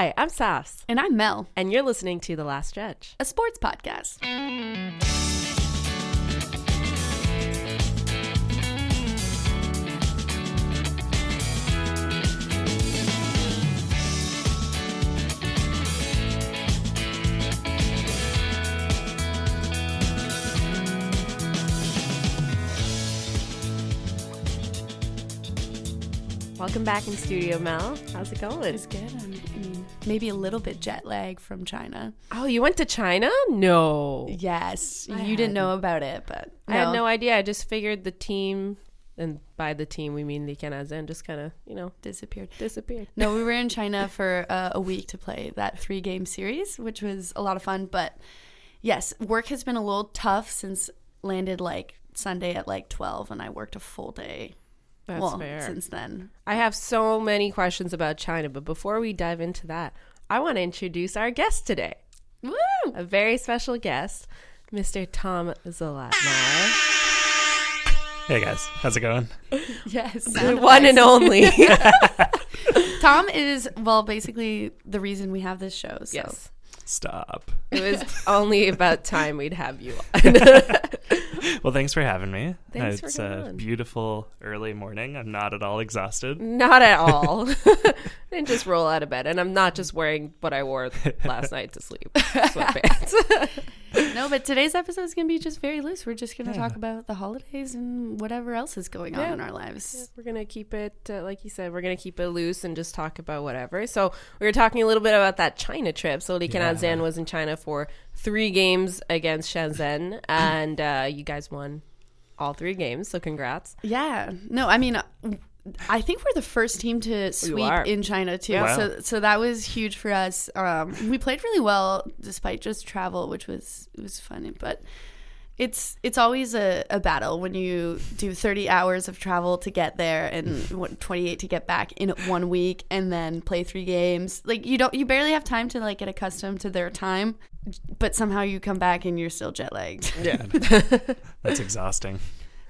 Hi, I'm Sas, And I'm Mel, and you're listening to The Last Judge. a sports podcast. Welcome back in studio, Mel. How's it going? It's good. I mean, maybe a little bit jet lag from China. Oh, you went to China? No. Yes, I you didn't know about it, but I had no idea. I just figured the team, and by the team we mean the Canadiennes, just kind of, you know, disappeared. disappeared. No, we were in China for uh, a week to play that three game series, which was a lot of fun. But yes, work has been a little tough since landed like Sunday at like 12, and I worked a full day. That's well, fair. since then. I have so many questions about China, but before we dive into that, I want to introduce our guest today. Woo! A very special guest, Mr. Tom Zalatnar. Hey guys, how's it going? Yes. The one and only. Tom is, well, basically the reason we have this show. So. yes. Stop. It was only about time we'd have you on. Well, thanks for having me. Thanks for it's coming a on. beautiful early morning. I'm not at all exhausted. Not at all. Didn't just roll out of bed, and I'm not just wearing what I wore last night to sleep. Sweatpants. No, but today's episode is going to be just very loose. We're just going to talk about the holidays and whatever else is going on in our lives. we're gonna keep it, uh, like you said, we're gonna keep it loose and just talk about whatever. So we were talking a little bit about that China trip. So Li Yeah. Zan was in China for three games against Shenzhen, and uh, you guys won all three games. So congrats. Yeah. No, I mean, I think we're the first team to sweep in China too. Wow. So so that was huge for us. Um, we played really well despite just travel, which was it was fun. But it's it's always a, a battle when you do 30 hours of travel to get there and 28 to get back in one week and then play three games. Like you don't you barely have time to like get accustomed to their time, but somehow you come back and you're still jet lagged. Yeah. That's exhausting.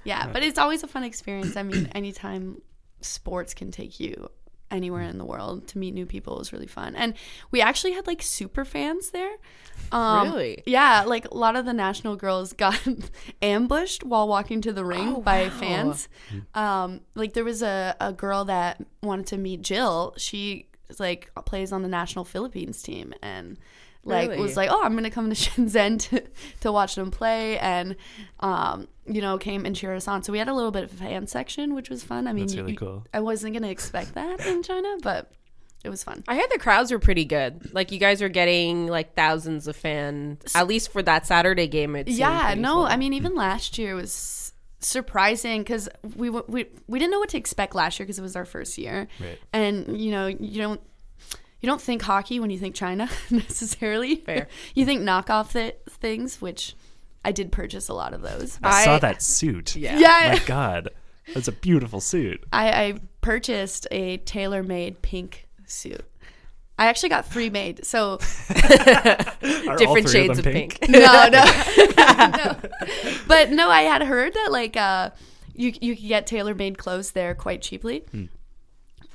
Yeah, but it's always a fun experience. I mean, anytime sports can take you anywhere in the world to meet new people was really fun. And we actually had like super fans there. Um, Really? Yeah, like a lot of the national girls got ambushed while walking to the ring Oh, by wow. fans. Um, like there was a, a girl that wanted to meet Jill. She like plays on the national Philippines team and like Really? was like, oh, I'm gonna come to Shenzhen to, to watch them play, and um, you know, came and cheer us on. So we had a little bit of a fan section, which was fun. I mean, That's you- really you- cool. I wasn't gonna expect that in China, but it was fun. I heard the crowds were pretty good. Like you guys were getting like thousands of fans, at least for that Saturday game. It Yeah, no, full. I mean, even last year was surprising because we, we we didn't know what to expect last year because it was our first year, Right. and you know, you don't. You don't think hockey when you think China necessarily. Fair. you think knockoff th- things, which I did purchase a lot of those. I, I- saw that suit. Yeah. Yeah, My God, that's a beautiful suit. I, I purchased a tailor made pink suit. I actually got three made. So different shades of them pink. no, no, no. But no, I had heard that like uh, you you could get tailor made clothes there quite cheaply.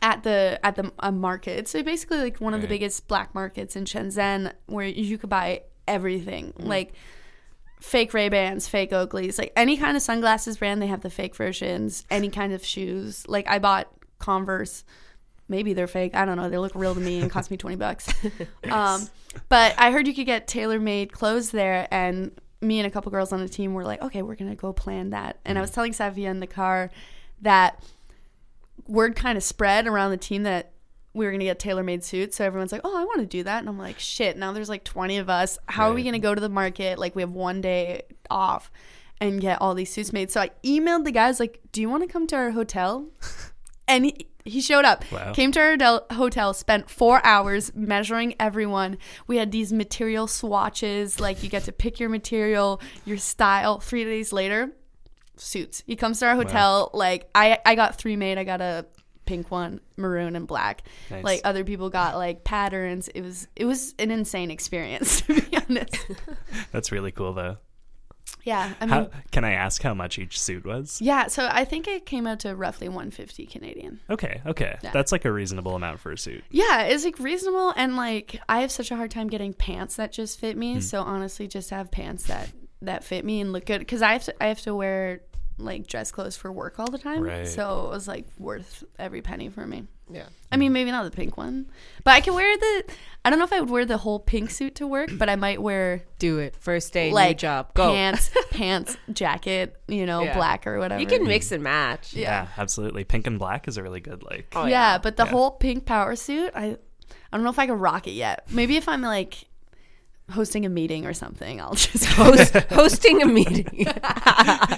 At the at the uh, market, so basically like one of the Right. biggest black markets in Shenzhen, where you could buy everything, like fake Ray Bans, fake Oakleys, like any kind of sunglasses brand. They have the fake versions. Any kind of shoes, like I bought Converse. Maybe they're fake. I don't know. They look real to me and cost me twenty bucks. um, but I heard you could get tailor made clothes there, and me and a couple girls on the team were like, okay, we're gonna go plan that. And I was telling Savia in the car that word kind of spread around the team that we were gonna get tailor made suits. So everyone's like, oh, I want to do that, and I'm like, shit. Now there's like twenty of us. How are we gonna go to the market? Like we have one day off. And get all these suits made. So I emailed the guys like, "Do you want to come to our hotel?" And he, he showed up, Wow. came to our del- hotel, spent four hours measuring everyone. We had these material swatches, like you get to pick your material, your style. Three days later, suits. He comes to our hotel, like I, I got three made. I got a pink one, maroon and black. Nice. Like other people got like patterns. It was it was an insane experience to be honest. That's really cool though. Yeah, I mean, How, can I ask how much each suit was? yeah. So I think it came out to roughly 150 Canadian. Okay, okay. Yeah. That's like a reasonable amount for a suit. Yeah, it's like reasonable, and like I have such a hard time getting pants that just fit me. Hmm. So honestly, just have pants that that fit me and look good because I have to I have to wear like dress clothes for work all the time. Right. So it was like worth every penny for me. Yeah. I mean, maybe not the pink one, but I can wear the. I don't know if I would wear the whole pink suit to work, but I might wear Do it. First day, new like job. Go. pants, pants, jacket, you know, Yeah. black or whatever. You can mix and match. Yeah. absolutely. Pink and black is a really good like. Oh, yeah, yeah. but the Yeah. whole pink power suit, I I don't know if I can rock it yet. Maybe if I'm like hosting a meeting or something, I'll just Host, hosting a meeting.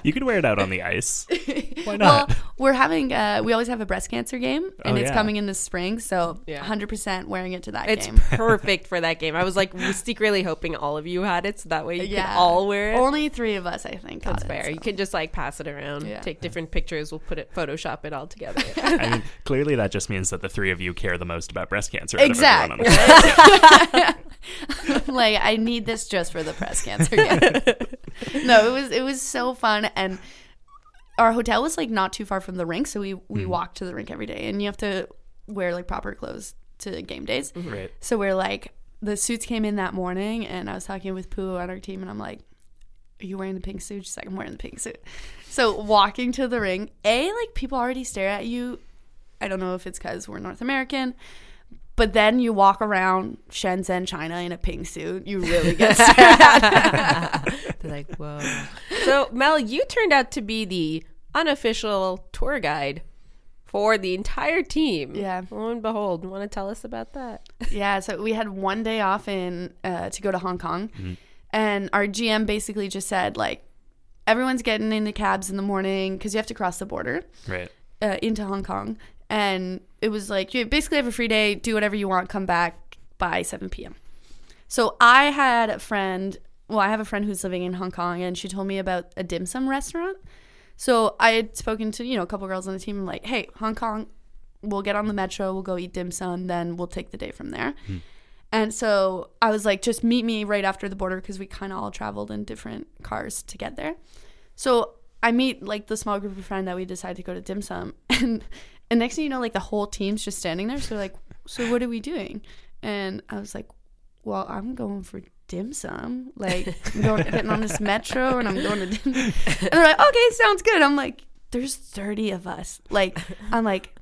You could wear it out on the ice. Why Well, not? we're having uh we always have a breast cancer game and Oh, it's yeah. coming in the spring, so Yeah. 100% wearing it to that It's game. perfect for that game. I was like secretly hoping all of you had it, so that way you Yeah. can all wear it. Only 3 of us, I think. got That's it, fair. so. You can just like pass it around, Yeah. take different pictures. We'll put it, Photoshop it all together. I mean, clearly that just means that the three of you care the most about breast cancer. out of everyone on Exactly. the like I need this just for the breast cancer game. no, it was it was so fun and our hotel was like not too far from the rink, so we we hmm. walked to the rink every day and you have to wear like proper clothes to game days. Mhm. Right. So we're like the suits came in that morning and I was talking with Pooh on our team and I'm like, Are you wearing the pink suit? She's like, I'm wearing the pink suit. So walking to the ring, A, like people already stare at you. I don't know if it's because we're North American. But then you walk around Shenzhen, China in a pink suit. You really get stared at. They're like, whoa. So, Mel, you turned out to be the unofficial tour guide for the entire team. Yeah. Lo and behold, want to tell us about that? yeah, so we had one day off in uh, to go to Hong Kong, and our GM basically just said like, everyone's getting in the cabs in the morning because you have to cross the border. Right. uh, into Hong Kong, and it was like you basically have a free day, do whatever you want, come back by 7 p.m. So I had a friend. Well, I have a friend who's living in Hong Kong, and she told me about a dim sum restaurant. So I had spoken to you know a couple girls on the team. I'm like, hey, Hong Kong, we'll get on the metro, we'll go eat dim sum, then we'll take the day from there. Hmm. And so I was like, just meet me right after the border because we kind of all traveled in different cars to get there. So I meet like the small group of friends that we decide to go to dim sum, and and next thing you know, like the whole team's just standing there. So like, so what are we doing? And I was like, well, I'm going for dim sum. Like, I'm going getting on this metro, and I'm going to dim. Sum. And they're like, okay, sounds good. I'm like, there's 30 of us. Like, I'm like,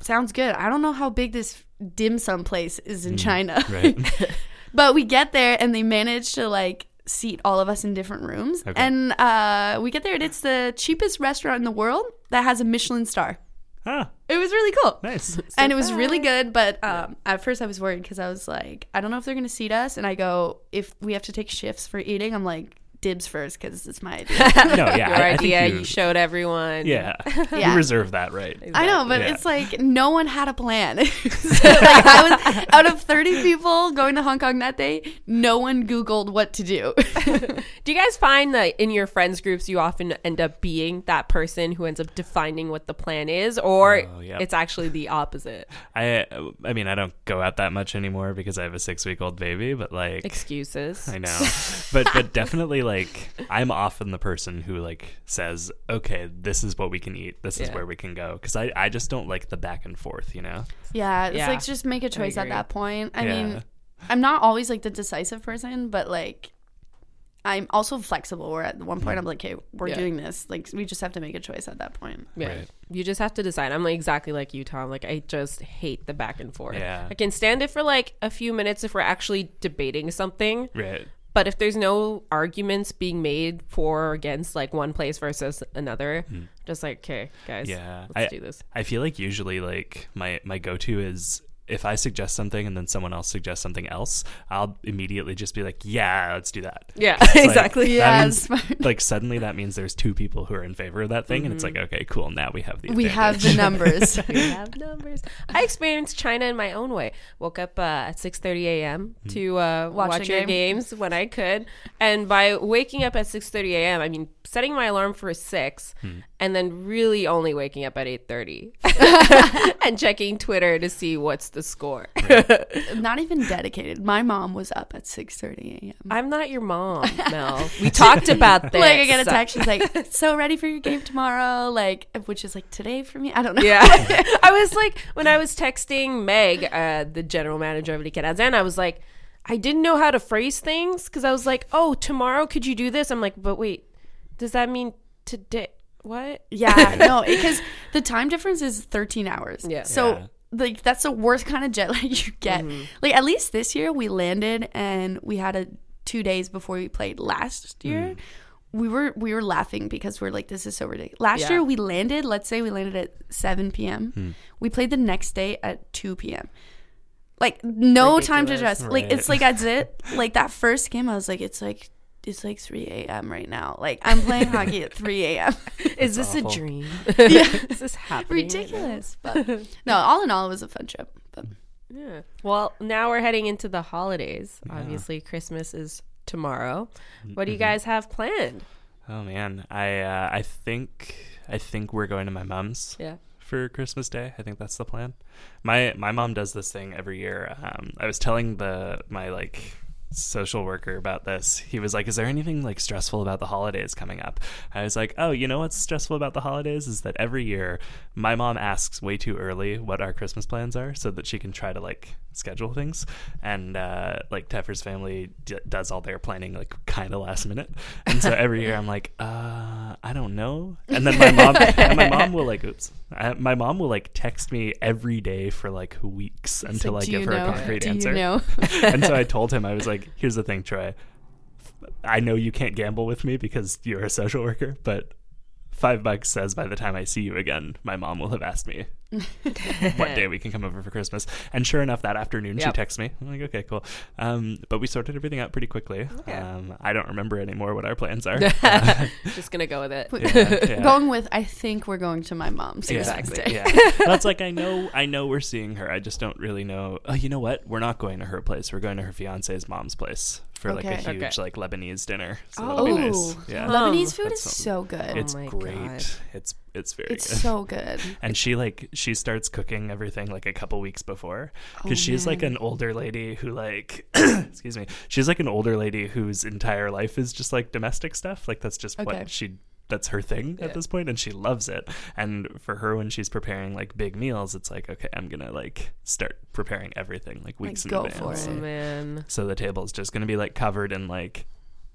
sounds good. I don't know how big this dim sum place is in China. Right. But we get there and they manage to like seat all of us in different rooms. Okay. And uh, we get there and it's the cheapest restaurant in the world that has a Michelin star. Ah, It was really cool. nice. And it was really good, but um, at first I was worried because I was like, I don't know if they're gonna seat us. And I go, if we have to take shifts for eating, I'm like, dibs first because it's my idea. No, yeah. Your I, I idea, you, you showed everyone. yeah. Yeah. You reserve that right. I know, but Yeah. it's like no one had a plan. So, like I was out of 30 people going to Hong Kong that day, no one Googled what to do. Do you guys find that in your friends groups you often end up being that person who ends up defining what the plan is, or Oh, yeah. it's actually the opposite? I I mean I don't go out that much anymore because I have a six week old baby, but like Excuses. I know. but but definitely like I'm often the person who like says, Okay, this is what we can eat, this is Yeah. where we can go. Because I, I just don't like the back and forth, you know? Yeah, it's Yeah. like just make a choice at agree. that point. I Yeah. mean, I'm not always like the decisive person, but like I'm also flexible. Where at one point I'm like, okay, we're Yeah. doing this. Like we just have to make a choice at that point. Yeah. Right. You just have to decide. I'm like exactly like you, Tom. Like I just hate the back and forth. Yeah. I can stand it for like a few minutes if we're actually debating something. Right. But if there's no arguments being made for or against like one place versus another, hmm. just like, okay, guys. Yeah. let's I, do this. I feel like usually like my my go to is if I suggest something and then someone else suggests something else, I'll immediately just be like, Yeah, let's do that. Yeah, It's like- exactly. that Yeah, means- like suddenly that means there's two people who are in favor of that thing, and it's like, Mm-hmm. okay, cool. Now we have the We have the numbers. we have numbers. I experienced China in my own way. Woke up uh, at 6:30 a.m. Hmm. to uh, Watch watch, your game. games when I could, and by waking up at 6:30 a.m., I mean setting my alarm for six, Hmm. and then really only waking up at 8:30 and checking Twitter to see what's the the score. Not even dedicated. My mom was up at 6:30 a.m. I'm not your mom, Mel. We talked about this. Like I get a text, she's like, "So ready for your game tomorrow?" Like, which is like today for me. I don't know. Yeah. I was like, when I was texting Meg, uh, the general manager of Les Canadiennes, I was like, I didn't know how to phrase things because I was like, oh, tomorrow could you do this? I'm like, but wait, does that mean today? What? Yeah, no, because the time difference is 13 hours. Yeah. So Yeah. Like that's the worst kind of jet lag you get. Mm-hmm. Like at least this year we landed and we had a two days before we played last year. Mm. We were we were laughing because we're like this is so ridiculous. Last Yeah. year we landed. Let's say we landed at 7 p.m. Hmm. We played the next day at 2 p.m. Like no time to Ridiculous. dress. Like it's like that's it. Like that first game, I was like, it's like it's like 3 a.m. right now. Like I'm playing hockey at 3 a.m. Is this awful. a dream? yeah. Is this happening? right ridiculous. But no, all in all, it was a fun trip. But Yeah. Well, now we're heading into the holidays. Obviously, Christmas is tomorrow. What do you guys have planned? Oh man, I uh, I think I think we're going to my mom's Yeah. for Christmas Day. I think that's the plan. My my mom does this thing every year. Um, I was telling the my like social worker about this. He was like, "Is there anything like stressful about the holidays coming up?" I was like, "Oh, you know what's stressful about the holidays is that every year my mom asks way too early what our Christmas plans are so that she can try to like schedule things, and uh, like Teffer's family d- does all their planning like kind of last minute, and so every year I'm like, uh, I don't know, and then my mom and my mom will like, oops, I, my mom will like text me every day for like weeks until like, I give her know? a concrete Do answer you know? and so I told him, I was like, here's the thing, Troy. I know you can't gamble with me because you're a social worker, but five bucks says by the time I see you again, my mom will have asked me what day we can come over for Christmas. And sure enough, that afternoon she texts me. I'm like, okay, cool. Um, but we sorted everything out pretty quickly. Okay. Um, I don't remember anymore what our plans are. Just gonna go with it. Yeah, yeah. Going with, I think we're going to my mom's. Yeah, Exactly. Day. Yeah. That's like I know I know we're seeing her. I just don't really know. Oh, you know what? We're not going to her place. We're going to her fiance's mom's place for like a Okay. huge Okay. like Lebanese dinner. So Oh. that'll be nice. Ooh, Yeah. Lebanese food That's is something. so good. It's oh my great. God. It's it's very good. It's good. so good. and she like she starts cooking everything like a couple weeks before Oh, because she's like an older lady who like excuse me she's like an older lady whose entire life is just like domestic stuff like that's just Okay. what she that's her thing Yeah. at this point and she loves it and for her when she's preparing like big meals it's like okay i'm gonna like start preparing everything like weeks go in for advance Oh it. man, so the table's just gonna be like covered in like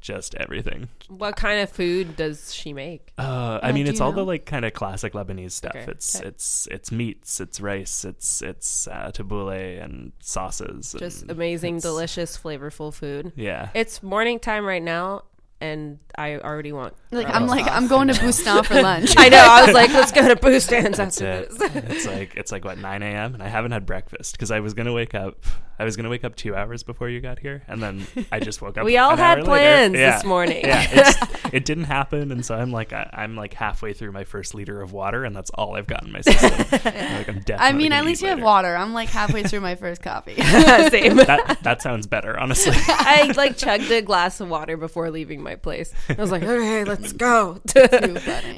just everything what kind of food does she make? uh, I Yeah, mean, it's you all the like kind of classic Lebanese stuff. Okay, It's okay. it's it's meats, it's rice, it's it's uh, tabbouleh and sauces. Just and amazing, delicious, flavorful food. Yeah, It's morning time right now, and I already want. Like I'm like sauce. I'm going to Boustan for lunch. I know. I was like, let's go to Boustan's that's after it. it's like it's like what 9 a.m. and I haven't had breakfast because I was gonna wake up. I was gonna wake up two hours before you got here, and then I just woke up. We all an had later. plans Yeah. this morning. Yeah, it's, it didn't happen, and so I'm like I, I'm like halfway through my first liter of water, and that's all I've got in my system. I'm like I'm definitely. I mean, at least eat you have water. I'm like halfway through my first coffee. Same. That that sounds better, honestly. I like chugged a glass of water before leaving my place. I was like, okay, let's go.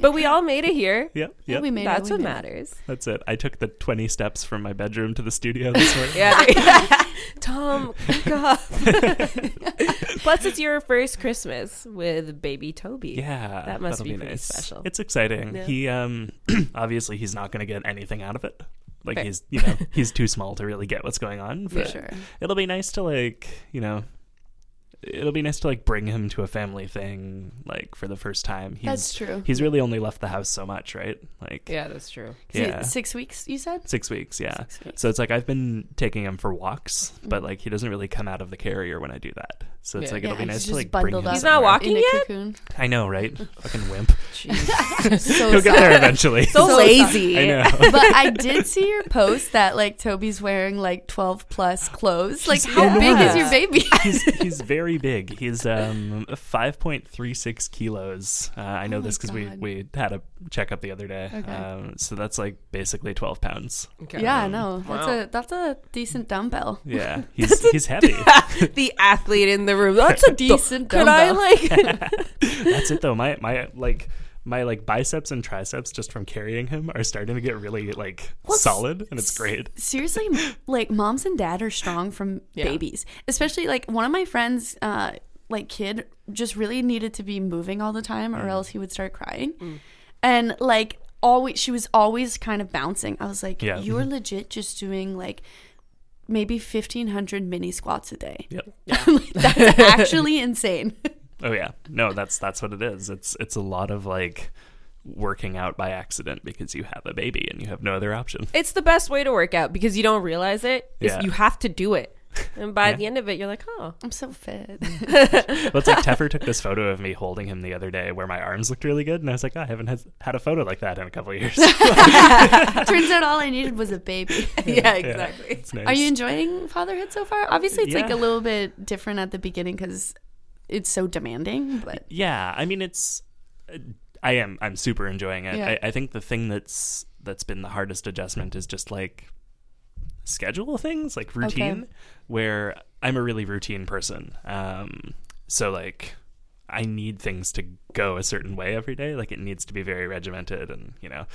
But we all made it here. Yep, Yeah, yep. we made That's it. we what made it. matters. That's it. I took the 20 steps from my bedroom to the studio this morning. Yeah. Tom, God. Plus, it's your first Christmas with baby Toby. Yeah, That must be be, nice. special. It's exciting. Yeah. He um obviously he's not going to get anything out of it. Like Fair. he's you know he's too small to really get what's going on. For But sure. it'll be nice to like you know. It'll be nice to like bring him to a family thing like for the first time. He's That's true. he's really only left the house so much, right? Like Yeah, that's true. So yeah. Six weeks, you said? Six weeks, yeah. Six weeks. So it's like I've been taking him for walks, Mm. but like he doesn't really come out of the carrier when I do that. So it's Yeah. like it'll Yeah, be nice to just like bring bundled him. up. He's not somewhere. walking In a yet? cocoon. I know, right? Fucking wimp. so He'll get there eventually. So, So lazy. I know. but I did see your post that like Toby's wearing like 12 plus clothes. Like, how Yeah. big is your baby? he's he's very big. He's um five point three six kilos. Uh, I know Oh this because we God. we had a checkup the other day. Okay. Um, so that's like basically twelve pounds. Okay. yeah, I know. That's Wow. a that's a decent dumbbell. Yeah, he's he's heavy. the athlete in the room. That's a Decent Could I like? that's it though. My my like my like biceps and triceps just from carrying him are starting to get really like solid, and it's great. seriously like moms and dad are strong from Yeah. babies especially like one of my friends uh like kid just really needed to be moving all the time Mm. or else he would start crying and like always she was always kind of bouncing i was like Yeah. you are legit just doing like maybe 1500 mini squats a day Yep. Like, that's actually insane Oh yeah. No, that's that's what it is. It's it's a lot of like working out by accident because you have a baby and you have no other option. It's the best way to work out because you don't realize it. Yeah. You have to do it. And by Yeah. the end of it, you're like, oh. i'm so fit Well, it's like Teffer took this photo of me holding him the other day where my arms looked really good, and I was like, oh, I haven't had, had a photo like that in a couple of years. turns out all i needed was a baby yeah, Yeah, exactly. it's nice. Are you enjoying fatherhood so far? Obviously, it's like a little bit different at the beginning because it's so demanding. But yeah, I mean, it's. I am. I'm super enjoying it. Yeah. I, I think the thing that's that's been the hardest adjustment is just like schedule things, like routine. Where I'm a really routine person, um, so like I need things to go a certain way every day. Like it needs to be very regimented, and you know,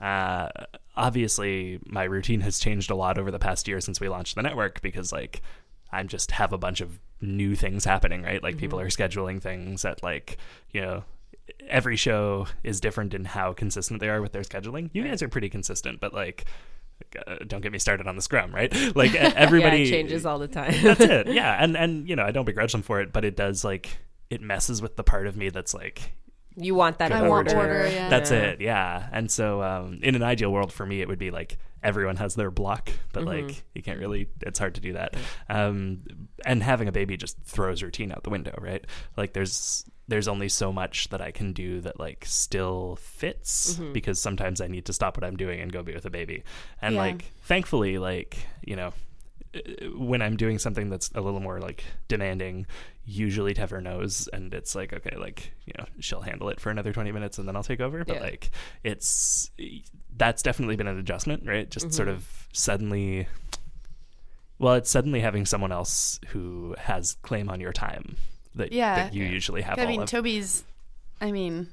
uh, obviously my routine has changed a lot over the past year since we launched the network because like I just have a bunch of new things happening, right? Like people are scheduling things at like you know. Every show is different in how consistent they are with their scheduling. You guys are pretty consistent, but like, don't get me started on the scrum, right? Like everybody yeah, it changes all the time. that's it yeah and and you know i don't begrudge them for it but it does like it messes with the part of me that's like you want that I want order. order. Yeah. that's it yeah and so um, in an ideal world for me it would be like everyone has their block but like you can't really it's hard to do that um, and having a baby just throws routine out the window right like there's there's only so much that i can do that like still fits mm-hmm. because sometimes i need to stop what i'm doing and go be with a baby and Yeah. like thankfully like you know uh, uh, when I'm doing something that's a little more like demanding, usually Teffer knows, and it's like okay, like you know she'll handle it for another twenty minutes, and then I'll take over. But Yeah. like it's that's definitely been an adjustment, right? Just sort mm-hmm. of suddenly, well, it's suddenly having someone else who has claim on your time that, Yeah. that you usually have I all mean, of. Toby's. I mean,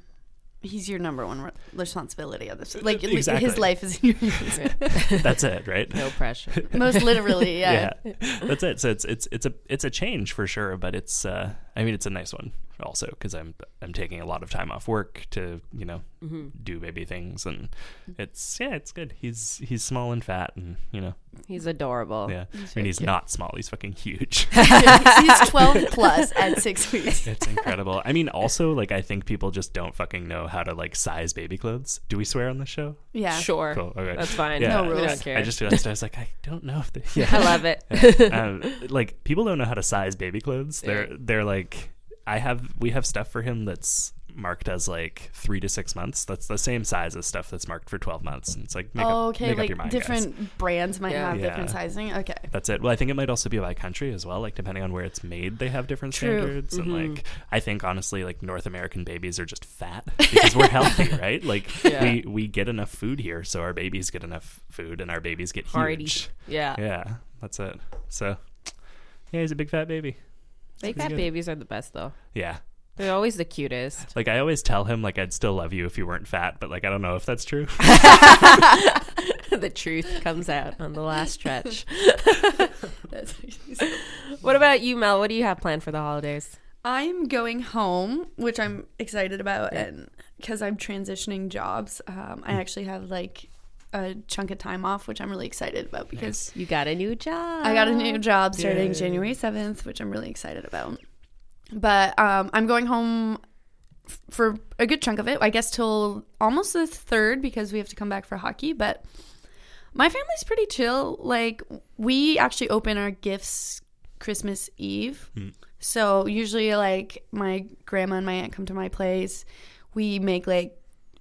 he's your number one re- responsibility on this. Like Exactly. his life is in your hands. that's it, right? no pressure. Most literally, yeah. yeah that's it so it's it's it's a it's a change for sure but it's uh i mean it's a nice one also because i'm i'm taking a lot of time off work to you know do baby things and it's yeah it's good he's he's small and fat and you know He's adorable. yeah i mean he's not small he's fucking huge he's 12 plus at six weeks. it's incredible i mean also like i think people just don't fucking know how to like size baby clothes do we swear on this show Yeah. Sure. cool okay That's fine. Yeah. No We rules. don't care. i just realized i was like i don't know if they yeah I love it. um, like people don't know how to size baby clothes. They're Yeah. they're like I have we have stuff for him that's marked as like three to six months. That's the same size as stuff that's marked for twelve months. And it's like make Oh, up, okay. make up Like your mind, guys. different brands might Yeah. have different sizing. Okay. That's it. Well, I think it might also be by country as well. Like depending on where it's made, they have different True. standards. And mm-hmm. like I think honestly, like North American babies are just fat because we're healthy, right? Like Yeah. we we get enough food here, so our babies get enough food, and our babies get Hardy. huge. Yeah. Yeah, that's it. So yeah, he's a big fat baby. Big pretty fat babies are the best though. Yeah. They're always the cutest. Like I always tell him like I'd still love you if you weren't fat, but like I don't know if that's true. the truth comes out on the last stretch. What about you, Mel? What do you have planned for the holidays? I'm going home, which I'm excited about, and because I'm transitioning jobs, um, I actually have like a chunk of time off, which I'm really excited about because You got a new job. I got a new job starting Yay. January 7th, which I'm really excited about. But um, I'm going home f- for a good chunk of it, I guess till almost the third because we have to come back for hockey. But my family's pretty chill. Like, we actually open our gifts Christmas Eve. So usually, like, my grandma and my aunt come to my place. We make like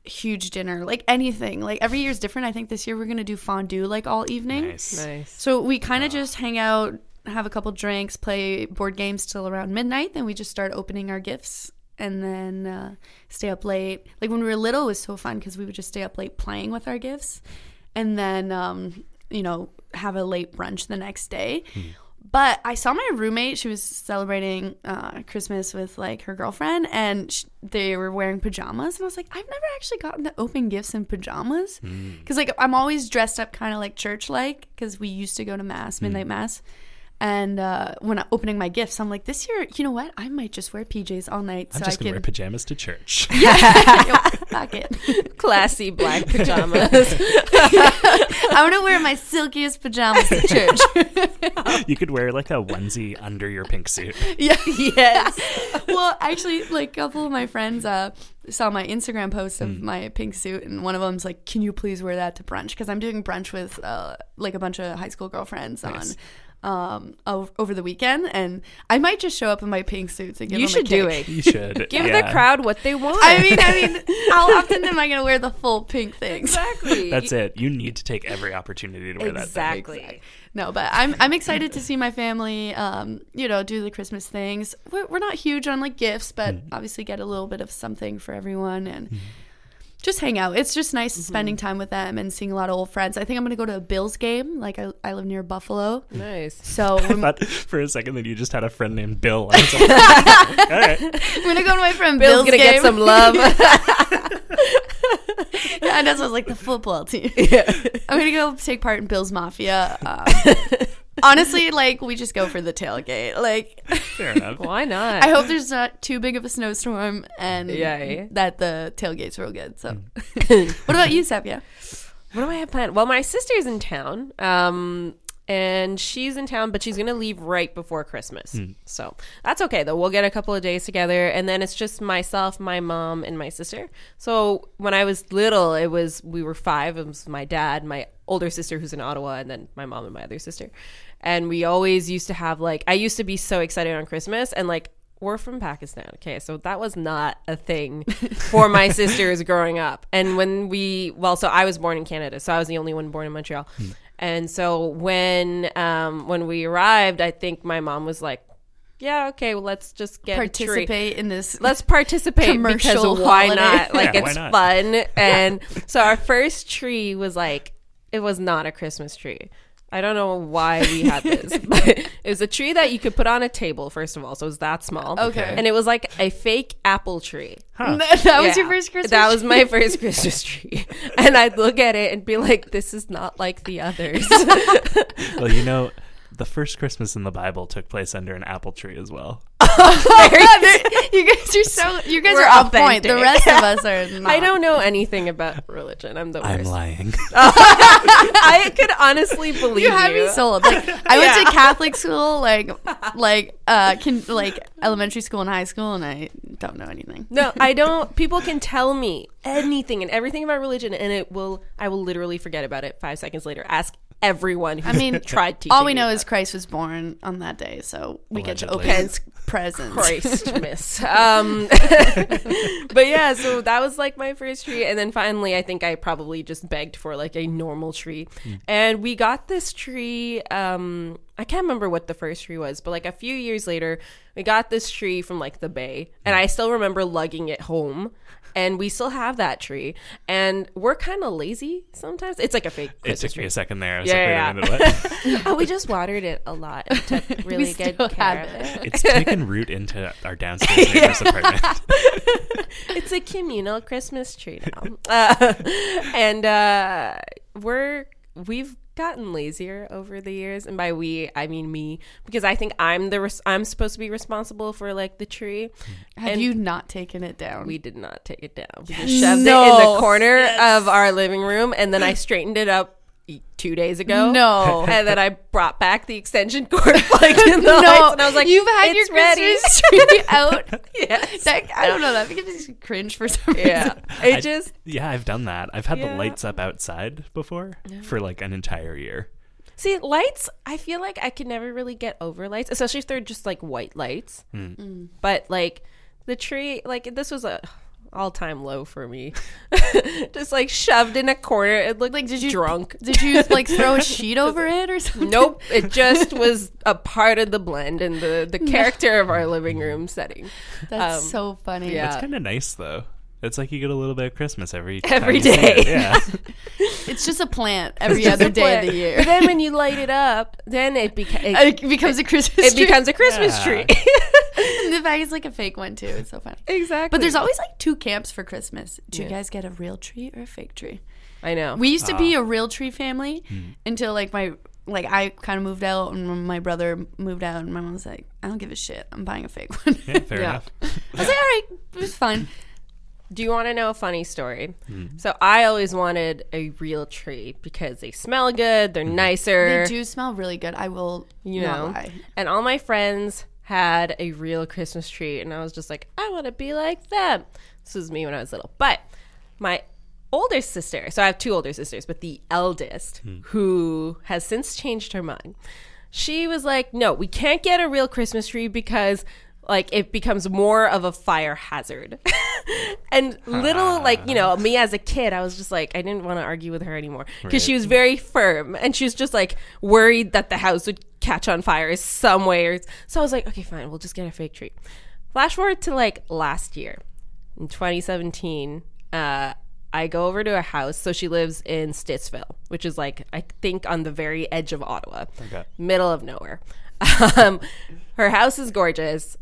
huge dinner, like anything. Like every year is different. I think this year we're gonna do fondue like all evening. Nice. Nice. So we kind of just hang out, have a couple drinks, play board games till around midnight. Then we just start opening our gifts and then uh, stay up late. Like when we were little, it was so fun because we would just stay up late playing with our gifts and then, um, you know, have a late brunch the next day. But I saw my roommate. She was celebrating uh, Christmas with like her girlfriend, and sh- they were wearing pajamas. And I was like, I've never actually gotten to open gifts in pajamas because like I'm always dressed up kind of like church like because we used to go to mass, midnight mass. And uh, when I'm opening my gifts, I'm like, this year, you know what? I might just wear PJs all night I'm so I just gonna can wear pajamas to church. Fuck it. Classy black pajamas. I'm gonna wear my silkiest pajamas to church. you could wear like a onesie under your pink suit. yeah. yes. well, actually, like a couple of my friends uh, saw my Instagram post of my pink suit, and one of them's like, "Can you please wear that to brunch?" Because I'm doing brunch with uh, like a bunch of high school girlfriends Nice. on um over the weekend, and I might just show up in my pink suits and give You them a should do it. You should Give yeah. the crowd what they want. I mean, I mean, how often am I gonna wear the full pink thing exactly. That's it. You need to take every opportunity to wear that. thing. Exactly. No, but I'm I'm excited to see my family, um, you know, do the Christmas things. We're, we're not huge on like gifts, but obviously get a little bit of something for everyone and just hang out. It's just nice spending time with them and seeing a lot of old friends. I think I'm gonna go to a Bills game. Like I, I live near Buffalo, Nice. so I thought for a second that you just had a friend named Bill. I was like, All right. I'm gonna go to my friend Bill's Bill's gonna game. get some love. yeah, that's was like the football team. yeah. I'm gonna go take part in Bill's Mafia. Um, honestly, like we just go for the tailgate. Like Fair enough. Why not? I hope there's not too big of a snowstorm and Yeah, yeah. that the tailgate's real good. So, Mm. what about you, Sepia? What do I have planned? Well, my sister's in town. Um, and she's in town, but she's gonna leave right before Christmas. So that's okay though. We'll get a couple of days together, and then it's just myself, my mom, and my sister. So when I was little, it was we were five. It was my dad, my older sister who's in Ottawa, and then my mom and my other sister. And we always used to have like I used to be so excited on Christmas, and like we're from Pakistan. Okay, so that was not a thing for my sisters growing up. And when we, well, so I was born in Canada, so I was the only one born in Montreal. And so when um, when we arrived, I think my mom was like, "Yeah, okay, well, let's just get. Participate in this. Let's participate Commercial because why holiday. not? Like Yeah, it's not? fun." And so our first tree was like, it was not a Christmas tree. I don't know why we had this, but it was a tree that you could put on a table. First of all, so it was that small. Okay. and it was like a fake apple tree. that was your first Christmas. That was my first Christmas tree, and I'd look at it and be like, "This is not like the others." Well, you know, the first Christmas in the Bible took place under an apple tree as well. you guys are so. You guys We're are on point. The rest of us are. Not. I don't know anything about religion. I'm the worst. I'm lying. I could honestly believe You have me sold. Like I went to Catholic school, like like uh, can like elementary school and high school, and I don't know anything. No, I don't. People can tell me anything and everything about religion, and it will. I will literally forget about it five seconds later. Ask everyone who I mean, tried teaching. All we know is Christ was born on that day, so we get to open Hence, presents. Christ, miss. Um, but yeah, so that was like my first tree, and then finally, I think I probably just begged for like a normal tree, and we got this tree. Um, I can't remember what the first tree was, but like a few years later, we got this tree from like the bay, and I still remember lugging it home. And we still have that tree, and we're kind of lazy sometimes. It's like a fake It Christmas took me a second there. I was Yeah, like, wait a oh, we just watered it a lot and took really good care of it. It's taken root into our downstairs neighbor's apartment. it's a communal Christmas tree now, uh, and uh, we're we've gotten lazier over the years, and by we I mean me, because I think I'm the res- I'm supposed to be responsible for like the tree. Have And you not taken it down? We did not take it down. We just shoved it in the corner of our living room, and then I straightened it up two days ago. No. and then I brought back the extension cord like in the no, lights, and I was like, "You've had it's your ready." Christmas tree out." yes. That, I don't know. That makes me cringe for some reason. Yeah. It I- just Yeah, I've done that. I've had Yeah. the lights up outside before for like an entire year. See, lights, I feel like I could never really get over lights, especially if they're just like white lights. Hmm. Mm. But like the tree, like this was a all time low for me. just like shoved in a corner. It looked like Did you drunk. Did you like throw a sheet over it or something? Nope, it just was a part of the blend and the the character of our living room setting. That's Um, so funny. yeah. It's kind of nice though. It's like you get a little bit of Christmas every Every time you see it. Yeah. It's just a plant every other day of the year. But then when you light it up, then it, beca- it, It becomes a Christmas it tree. becomes a Christmas Yeah. tree. And the bag is like a fake one too. It's so funny. exactly. But there's always like two camps for Christmas. Do you Yeah. guys get a real tree or a fake tree? I know. We used to be ah. a real tree family hmm. until like my like I kind of moved out and my brother moved out and my mom was like, I don't give a shit. I'm buying a fake one. Yeah, fair Yeah. enough. I was like, all right, it was fun. Do you want to know a funny story? Hmm. So I always wanted a real tree because they smell good, they're hmm. nicer. They do smell really good. I will you not know. lie. And all my friends had a real Christmas tree, and I was just like, I want to be like them. This was me when I was little. But my older sister, so I have two older sisters, but the eldest, hmm. who has since changed her mind, she was like, No, we can't get a real Christmas tree because like it becomes more of a fire hazard. and little like, you know, me as a kid, I was just like I didn't want to argue with her anymore because she was very firm and she was just like worried that the house would catch on fire some way so I was like, okay, fine, we'll just get a fake tree. Flash forward to like last year in 2017, uh, I go over to a house. So she lives in Stittsville, which is like, I think on the very edge of Ottawa, Okay. middle of nowhere. Um, her house is gorgeous.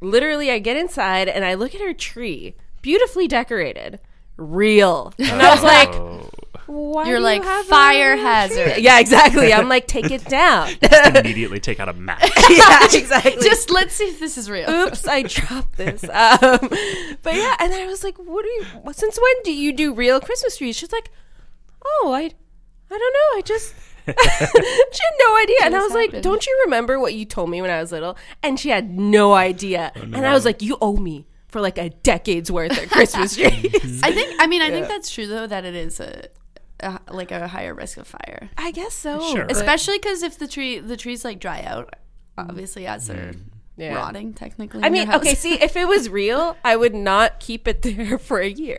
Literally, I get inside and I look at her tree, beautifully decorated, real. And I was like, Oh, why You're do like, you have a fire real hazard. Yeah, exactly. I'm like, take it down. Just immediately take out a map. yeah, exactly. Just let's see if this is real. oops, I dropped this. Um, but yeah, and I was like, what do you, what- since when do you do real Christmas trees? She's like, oh, I, I don't know. I just, she had no idea. And I was Just like, happened. don't you remember what you told me when I was little? And she had no idea. And I was like, you owe me for like a decade's worth of Christmas trees. I think. I mean, I think that's true though. That it is a, a like a higher risk of fire, I guess so. Sure. but- especially because if the tree the trees like dry out, obviously as they're mm. Yeah. rotting technically. I in your mean, okay, see, if it was real, I would not keep it there for a year.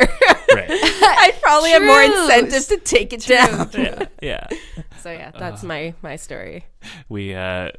right. I'd probably have more True. incentive to take it down. Yeah. Yeah. So yeah, that's uh-huh. my my story. we uh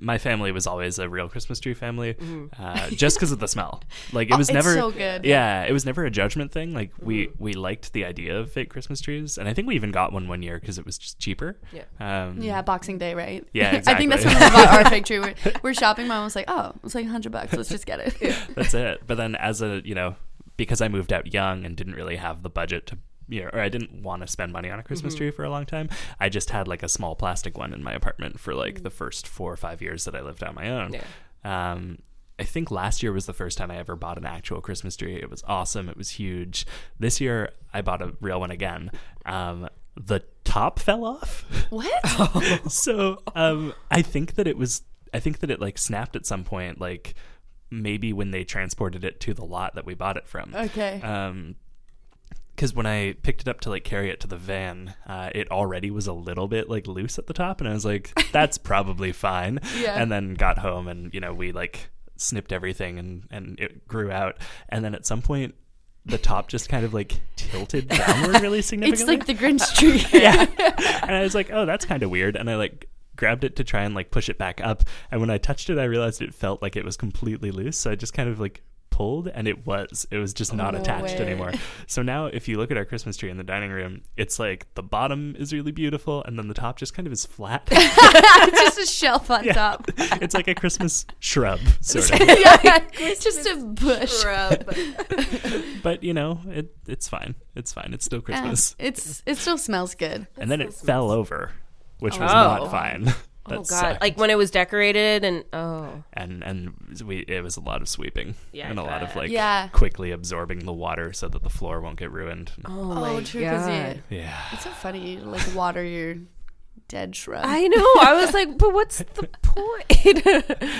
my family was always a real christmas tree family Mm-hmm. uh just because of the smell like it was it's never so good. yeah it was never a judgment thing like we Mm-hmm. we liked the idea of fake christmas trees and i think we even got one one year because it was just cheaper Yeah. um Yeah, Boxing Day, right? Yeah, I think that's when exactly. we bought our fig tree. We're, we're shopping. My mom was like, "Oh, it's like hundred bucks. Let's just get it." that's it but then as a you know because i moved out young and didn't really have the budget to know, or I didn't want to spend money on a Christmas Mm-hmm. tree for a long time. I just had like a small plastic one in my apartment for like the first four or five years that I lived on my own. Yeah. Um, I think last year was the first time I ever bought an actual Christmas tree. It was awesome. It was huge. This year I bought a real one again. Um, the top fell off. What? so um, I think that it was. I think that it like snapped at some point, like maybe when they transported it to the lot that we bought it from. Okay. Um, because when I picked it up to like carry it to the van, uh, it already was a little bit like loose at the top, and I was like, "That's probably fine." Yeah. And then got home, and you know, we like snipped everything, and and it grew out, and then at some point, the top just kind of like tilted downward really significantly. it's like the Grinch tree. yeah. and I was like, "Oh, that's kind of weird," and I like grabbed it to try and like push it back up, and when I touched it, I realized it felt like it was completely loose, so I just kind of like pulled and it was it was just not no attached way. anymore so now if you look at our christmas tree in the dining room it's like the bottom is really beautiful and then the top just kind of is flat it's just a shelf on top. it's like a christmas shrub sort of yeah, just a bush. shrub. but you know it it's fine it's fine it's still Yeah, christmas it's it still smells good. and then it fell over which oh. was Oh. not fine Oh, that Oh god! sucked. Like when it was decorated and oh and and we it was a lot of sweeping Yeah, and a I lot of like Yeah. quickly absorbing the water so that the floor won't get ruined oh, Oh, true. Because god! yeah it's so funny. You like water your dead shrub. I know. I was like, but what's the point?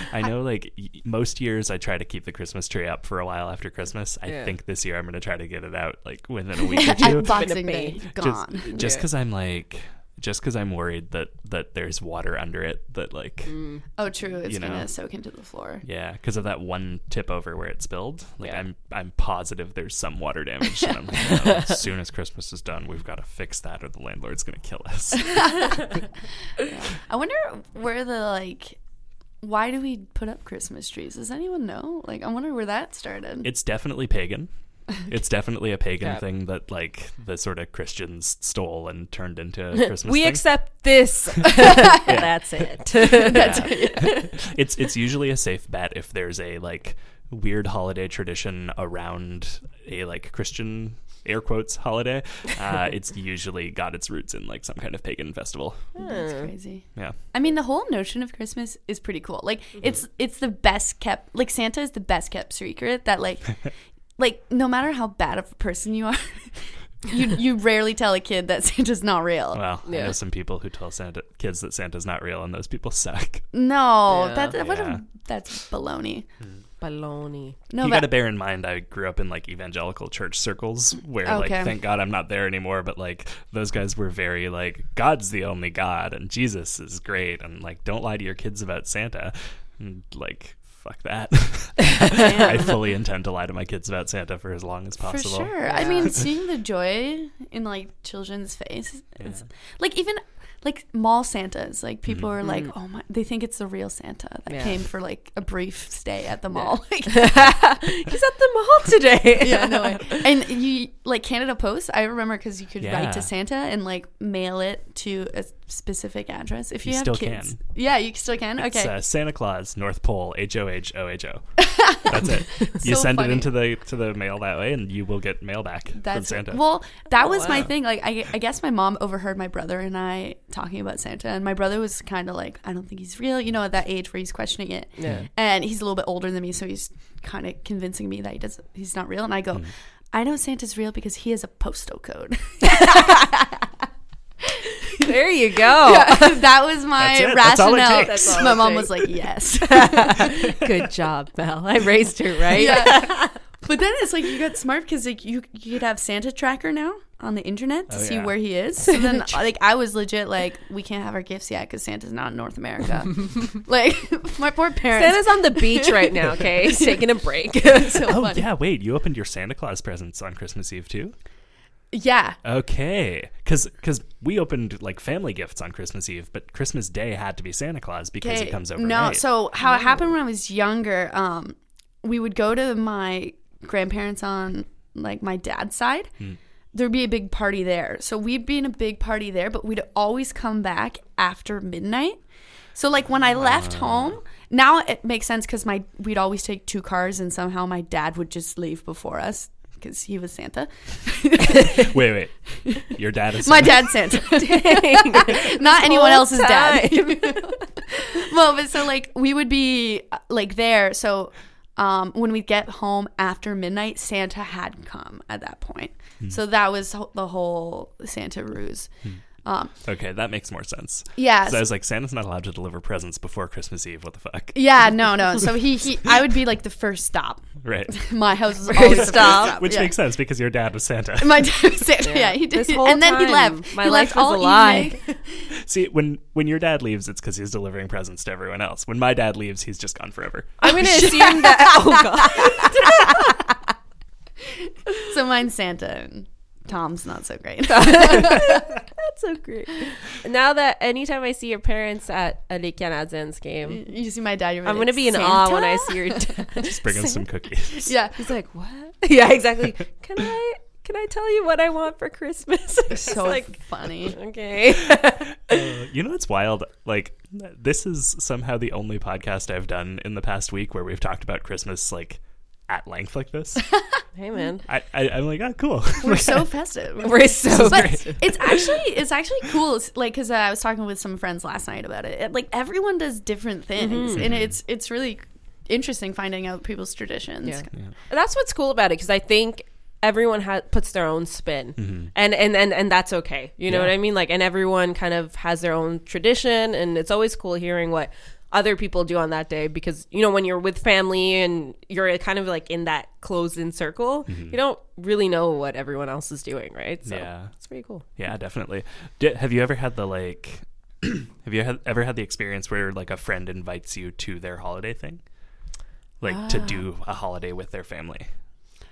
I know, like most years, I try to keep the Christmas tree up for a while after Christmas. I Yeah. think this year I'm going to try to get it out like within a week or two. At Boxing Day, gone. just just Yeah. because I'm like, just because I'm worried that that there's water under it. That like, mm. oh, true. It's gonna soak into the floor. yeah, because of that one tip over where it spilled. Like Yeah. I'm I'm positive there's some water damage. and I'm like, "No, as soon as Christmas is done, we've got to fix that, or the landlord's going to kill us. I wonder where the like. Why do we put up Christmas trees? Does anyone know? Like, I wonder where that started. it's definitely pagan. It's definitely a pagan Yeah. thing that like the sort of Christians stole and turned into a Christmas we thing. accept this. That's it. That's it's it's usually a safe bet if there's a like weird holiday tradition around a like Christian air quotes holiday. Uh, it's usually got its roots in like some kind of pagan festival. That's crazy. Yeah. I mean, the whole notion of Christmas is pretty cool. Like, it's it's the best kept. Like, Santa is the best kept secret. That like, like no matter how bad of a person you are, you you rarely tell a kid that Santa's not real. Well, I know some people who tell Santa kids that Santa's not real, and those people suck. no, Yeah. that, that what Yeah. a, that's baloney. Baloney. No, you but got to bear in mind, I grew up in like evangelical church circles where, like, thank God I'm not there anymore. But like, those guys were very like, God's the only God, and Jesus is great, and like, don't lie to your kids about Santa. And, like, fuck that. I fully intend to lie to my kids about Santa for as long as possible. for possible. sure. I mean, seeing the joy in like children's face, it's like even like mall Santas. Like mm-hmm. people are like, mm. oh my, they think it's the real Santa that Yeah. came for like a brief stay at the mall. Like, He's at the mall today. yeah, no way. And you like Canada Post. I remember because you could Yeah. write to Santa and like mail it to a specific address. If you, You have still kids, can. yeah, you still can. It's Okay, uh, Santa Claus, North Pole, H O H O H O. That's it. You So send funny. it into the to the mail that way, and you will get mail back from That's Santa. well. That was my wow. thing. Like, I, I guess my mom overheard my brother and I talking about Santa, and my brother was kind of like, "I don't think he's real." You know, at that age where he's questioning it. Yeah. And he's a little bit older than me, so he's kind of convincing me that he does. He's not real, and I go, "I know Santa's real because he has a postal code." There you go. that was my That's it. That's all it rationale. takes. My mom takes. was like, "Yes." Good job, Mel. I raised her right. yeah. But then it's like you got smart because like you you could have Santa tracker now on the internet to Oh, see yeah. where he is. So then like I was legit like we can't have our gifts yet because Santa's not in North America. like my poor parents. Santa's on the beach right now. Okay, he's taking a break. so oh funny. yeah, wait, you opened your Santa Claus presents on Christmas Eve too? Yeah. Okay, because because we opened like family gifts on Christmas Eve, but Christmas Day had to be Santa Claus because he comes overnight. No, so how it happened when I was younger, um, we would go to my grandparents on like my dad's side. There'd be a big party there. So we'd be in a big party there, but we'd always come back after midnight. So like when I left home, now it makes sense because my we'd always take two cars and somehow my dad would just leave before us because he was Santa. wait, wait, your dad is Santa? My Santa? dad's Santa. Not anyone whole else's dad. well, but so like we would be uh, like there. So um, when we get home after midnight, Santa had come at that point. So that was ho- the whole Santa ruse. Um, Okay, that makes more sense. yeah. 'Cause I was like, Santa's not allowed to deliver presents before Christmas Eve. What the fuck? yeah, no, no. So he, he, I would be like the first stop. Right. My house was always the first stop. stop. Which yeah. makes sense because your dad was Santa. My dad was Santa. Yeah, he did. This whole and then he left. my he life left was all a lie. evening. See, when when your dad leaves, it's because he's delivering presents to everyone else. When my dad leaves, he's just gone forever. I'm going to assume that. Oh god. So mine's Santa and Tom's not so great. That's so great. Now that anytime I see your parents at a Les Canadiennes game, you see my dad, you're I'm gonna be in Santa? awe when I see your dad. Just bring him some cookies. Yeah. He's like, "What?" Yeah, exactly. Can I can I tell you what I want for Christmas? It's So like, funny. okay. Uh, you know what's wild? Like, this is somehow the only podcast I've done in the past week where we've talked about Christmas like at length like this. hey man, I, I I'm like, oh, cool. We're so festive. we're so but great. it's actually it's actually cool It's like because uh, i was talking with some friends last night about it. It- like everyone does different things Mm-hmm. and it's it's really interesting finding out people's traditions Yeah. yeah. That's what's cool about it because I think everyone ha- puts their own spin, and, and and and that's okay. You know Yeah. what I mean? Like, and everyone kind of has their own tradition, and it's always cool hearing what other people do on that day because you know when you're with family and you're kind of like in that closed in circle, mm-hmm. you don't really know what everyone else is doing, right? So Yeah. it's pretty cool. Yeah, definitely. Di have you ever had the like? have you had, ever had the experience where like a friend invites you to their holiday thing, like to ah. do a holiday with their family?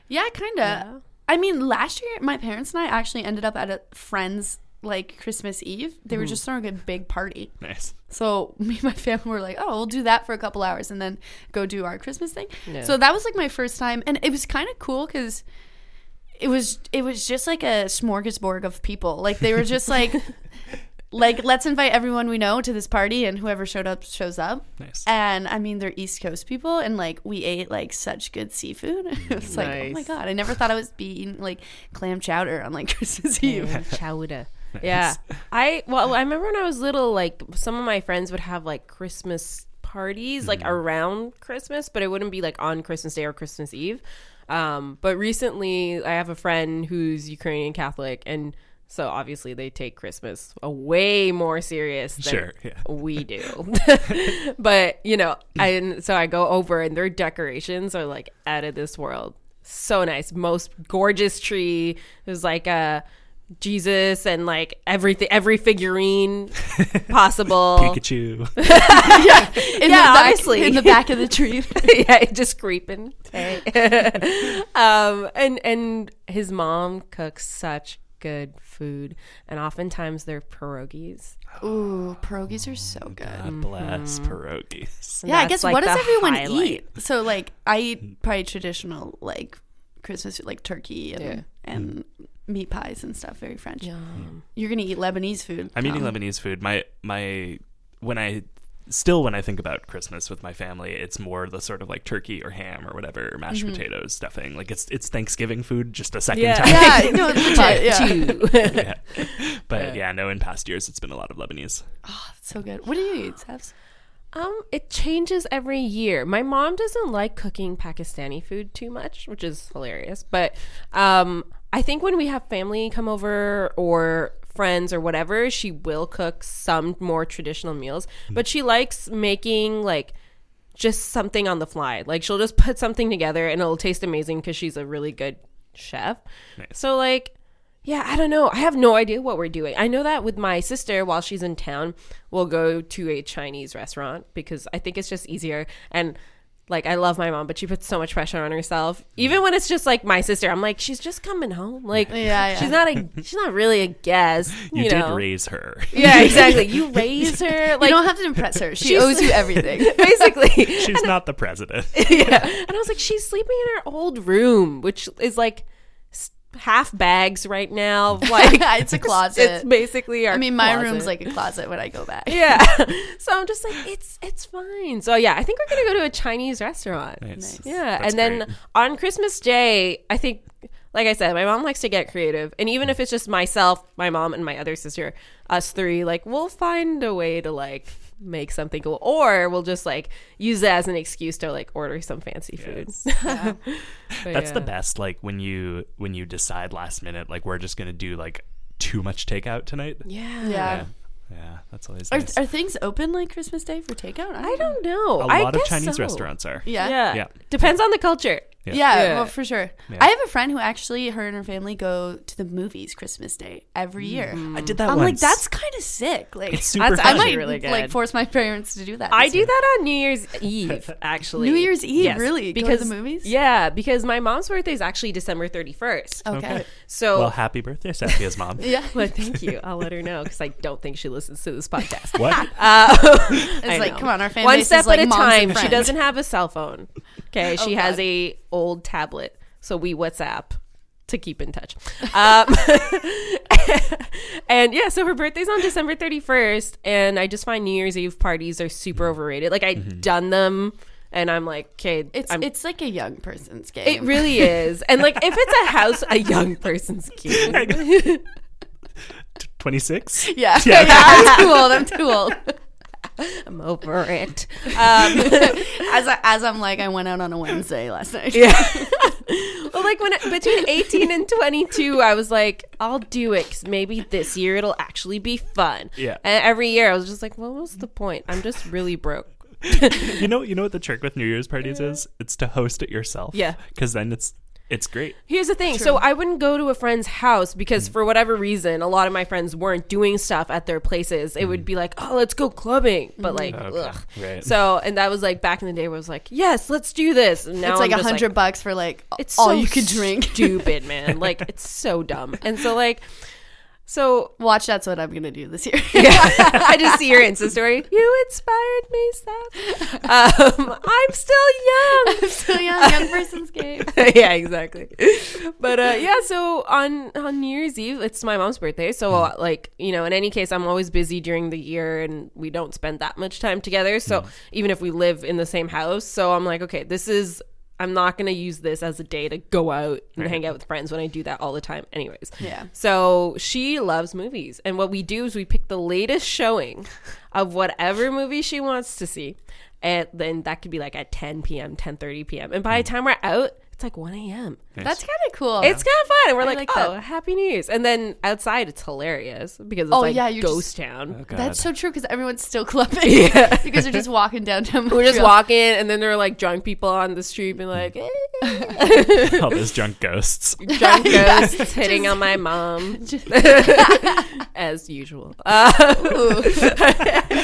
yeah kind of i mean last year my parents and i actually ended up at a friend's like christmas eve they were hmm. just throwing a big party Nice. So me and my family were like, "Oh, we'll do that for a couple hours and then go do our Christmas thing." Yeah. So that was like my first time, and it was kind of cool because it was it was just like a smorgasbord of people. Like they were just like like let's invite everyone we know to this party and whoever showed up shows up. Nice. And I mean they're East Coast people and like we ate like such good seafood. it was like, oh my god, I never thought I was be eating like clam chowder on like Christmas Eve. Chowder. Yeah. I well, I remember when I was little, like some of my friends would have like Christmas parties like around Christmas, but it wouldn't be like on Christmas Day or Christmas Eve. Um, but recently I have a friend who's Ukrainian Catholic and so obviously they take Christmas a way more serious than Sure, yeah. we do. but, you know, I, and so I go over and their decorations are like out of this world. So nice. Most gorgeous tree. There's like a Jesus and like everything, every figurine possible. Pikachu. In Yeah, the back, obviously. in the back of the tree. yeah, just creeping. um, and and his mom cooks such good food, and oftentimes they're pierogies. Ooh, pierogies are so good. God bless pierogies. Yeah, I guess like, what does everyone highlight. eat? So like I eat probably traditional like Christmas like turkey and Yeah. and meat pies and stuff, very French. Yum. You're gonna eat Lebanese food. I'm eating Tom. Lebanese food. My my when I still when I think about Christmas with my family, it's more the sort of like turkey or ham or whatever, mashed potatoes, stuffing. Like it's it's Thanksgiving food just a second Yeah. time. Yeah, no, legit, yeah. Two. yeah. But yeah, no, in past years it's been a lot of Lebanese. Oh, that's so good. What do you eat, Sebs? Um, it changes every year. My mom doesn't like cooking Pakistani food too much, which is hilarious. But um, I think when we have family come over or friends or whatever, she will cook some more traditional meals. Hmm. But she likes making like just something on the fly. Like she'll just put something together and it'll taste amazing because she's a really good chef. Nice. So like yeah, I don't know. I have no idea what we're doing. I know that with my sister while she's in town, we'll go to a Chinese restaurant because I think it's just easier and like I love my mom, but she puts so much pressure on herself. Even when it's just like my sister, I'm like, she's just coming home. Like Yeah, yeah. she's not a she's not really a guest. You, You, did know? raise her. Yeah, exactly. You raise her Like, you don't have to impress her. She owes you everything. basically. She's not the president. yeah. And I was like, she's sleeping in her old room, which is like s- half bags right now. Like It's a closet. It's basically our. I mean, my closet. room's like a closet when I go back. Yeah. so I'm just like, it's it's fine. So yeah, I think we're gonna go to a Chinese restaurant. Nice. Yeah, That's and then great. on Christmas Day, I think, like I said, my mom likes to get creative, and even if it's just myself, my mom, and my other sister, us three, like we'll find a way to like make something cool, or we'll just like use it as an excuse to like order some fancy food. Yes. But, That's the best. Like when you when you decide last minute, like we're just gonna do like too much takeout tonight. Yeah. Yeah. Yeah, yeah that's always Are, nice. are things open like Christmas Day for takeout? I don't know. A lot of guess Chinese so. restaurants are. Yeah. Yeah. Yeah. Depends on the culture. Yeah. Yeah, Yeah. well, for sure. Yeah. I have a friend who actually, her and her family go to the movies Christmas Day every year. I did that I'm like, that's kind of sick. Like, It's super That's I fun. actually might really good. like force my parents to do that. I do year. that on New Year's Eve, actually. New Year's Eve, really? Go to Because the movies? Yeah, because my mom's birthday is actually December thirty first. Okay. Okay. So, Well, happy birthday, Safia's mom. Yeah. well, thank you. I'll let her know because I don't think she listens to this podcast. What? Uh, It's I like, know. come on, our family. one step is like at a time. She doesn't have a cell phone. Okay, she Oh, has God. a old tablet, so we WhatsApp to keep in touch. Um, and yeah, so her birthday's on December thirty first, and I just find New Year's Eve parties are super overrated. Like I've done them, and I'm like, okay, It's I'm, it's like a young person's game. it really is. And like if it's a house, a young person's game. Twenty six. yeah. yeah. I'm too old. I'm too old. I'm over it. Um, As I, as I'm like, I went out on a Wednesday last night. Yeah. well, like when between 18 and 22, I was like, I'll do it because maybe this year it'll actually be fun. Yeah. And every year I was just like, well, was the point? I'm just really broke. You know, you know what the trick with New Year's parties is? It's to host it yourself. Yeah. Because then it's it's great. Here's the thing. So I wouldn't go to a friend's house because Mm. for whatever reason, a lot of my friends weren't doing stuff at their places. It would be like, oh, let's go clubbing. But like, Mm. Okay. ugh. Right. So, and that was like back in the day where I was like, yes, let's do this. And now It's like a just hundred bucks for like it's all so you could drink. stupid man like it's so dumb and so like So Watch, that's what I'm gonna do this year. I just see your Insta story. You inspired me, Steph. Um, I'm still young. I'm Still young, young person's game. yeah, exactly. But uh, yeah, so on on New Year's Eve, it's my mom's birthday. So uh, like you know, in any case, I'm always busy during the year, and we don't spend that much time together. So even if we live in the same house, so I'm like, okay, this is. I'm not gonna use this as a day to go out and hang out with friends when I do that all the time, anyways. Yeah. So she loves movies, and what we do is we pick the latest showing of whatever movie she wants to see, and then that could be like at 10 p.m., 10:30 p.m. And by the hmm. time we're out, it's like 1 a.m. Nice. That's kind of cool. It's kind of fun, and we're I like, like "Oh, that. happy New Year's!" And then outside, it's hilarious because it's Oh, like yeah, you're ghost just- town. Oh, That's so true because everyone's still clubbing. Yeah. because they're just walking downtown. We're just walking, and then there are like drunk people on the street, being like, eh. all those drunk ghosts. drunk Yeah. ghosts hitting Just- on my mom, Just- as usual. Uh,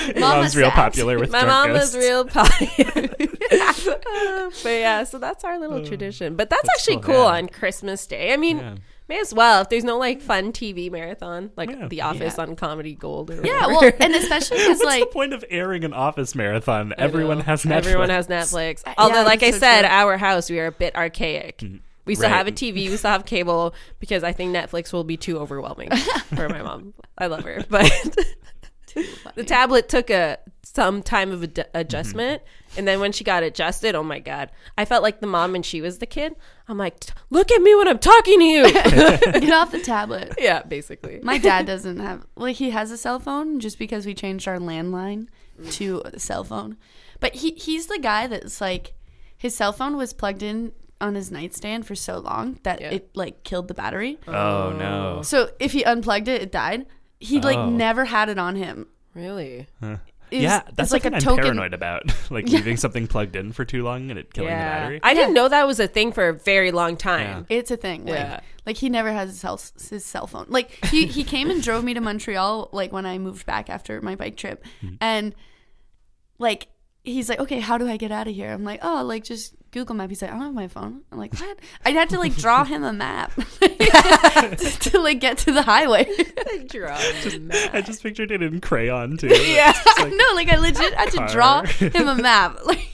Your mom's real sad. popular with my drunk mom ghosts. was real popular. Uh, but yeah, so that's our little tradition. But that's, That's actually cool, cool yeah. on Christmas Day. I mean, Yeah. may as well if there's no like fun TV marathon like Yeah. The Office Yeah. on Comedy Gold. Or yeah, well, and especially because like the point of airing an office marathon? I Everyone know. has Netflix. Everyone has Netflix. Although, yeah, like I so said, true. our house we are a bit archaic. Mm-hmm. We still Right. have a TV. We still have cable because I think Netflix will be too overwhelming for my mom. I love her, but the tablet took a some time of ad- mm-hmm. adjustment, and then when she got adjusted, oh my god, I felt like the mom and she was the kid. I'm like, look at me when I'm talking to you. get off the tablet. yeah, basically. My dad doesn't have like he has a cell phone just because we changed our landline mm. to a cell phone. But he he's the guy that's like his cell phone was plugged in on his nightstand for so long that Yeah. it like killed the battery. Oh no. So if he unplugged it, it died. He like Oh. never had it on him. Really? Huh. It yeah, that's like like a I'm token- paranoid about, like leaving something plugged in for too long and it killing the battery. I didn't know that was a thing for a very long time. It's a thing. Like, Yeah. like he never has his cell, his cell phone. Like he, he came and drove me to Montreal like when I moved back after my bike trip. Mm-hmm. And like he's like, "Okay, how do I get out of here?" I'm like, "Oh, like just Google Map." He's like, "I don't have my phone." I'm like, "What?" I had to like draw him a map just to like get to the highway. I just pictured it in crayon too. Yeah. no, like I legit had to draw him a map. Like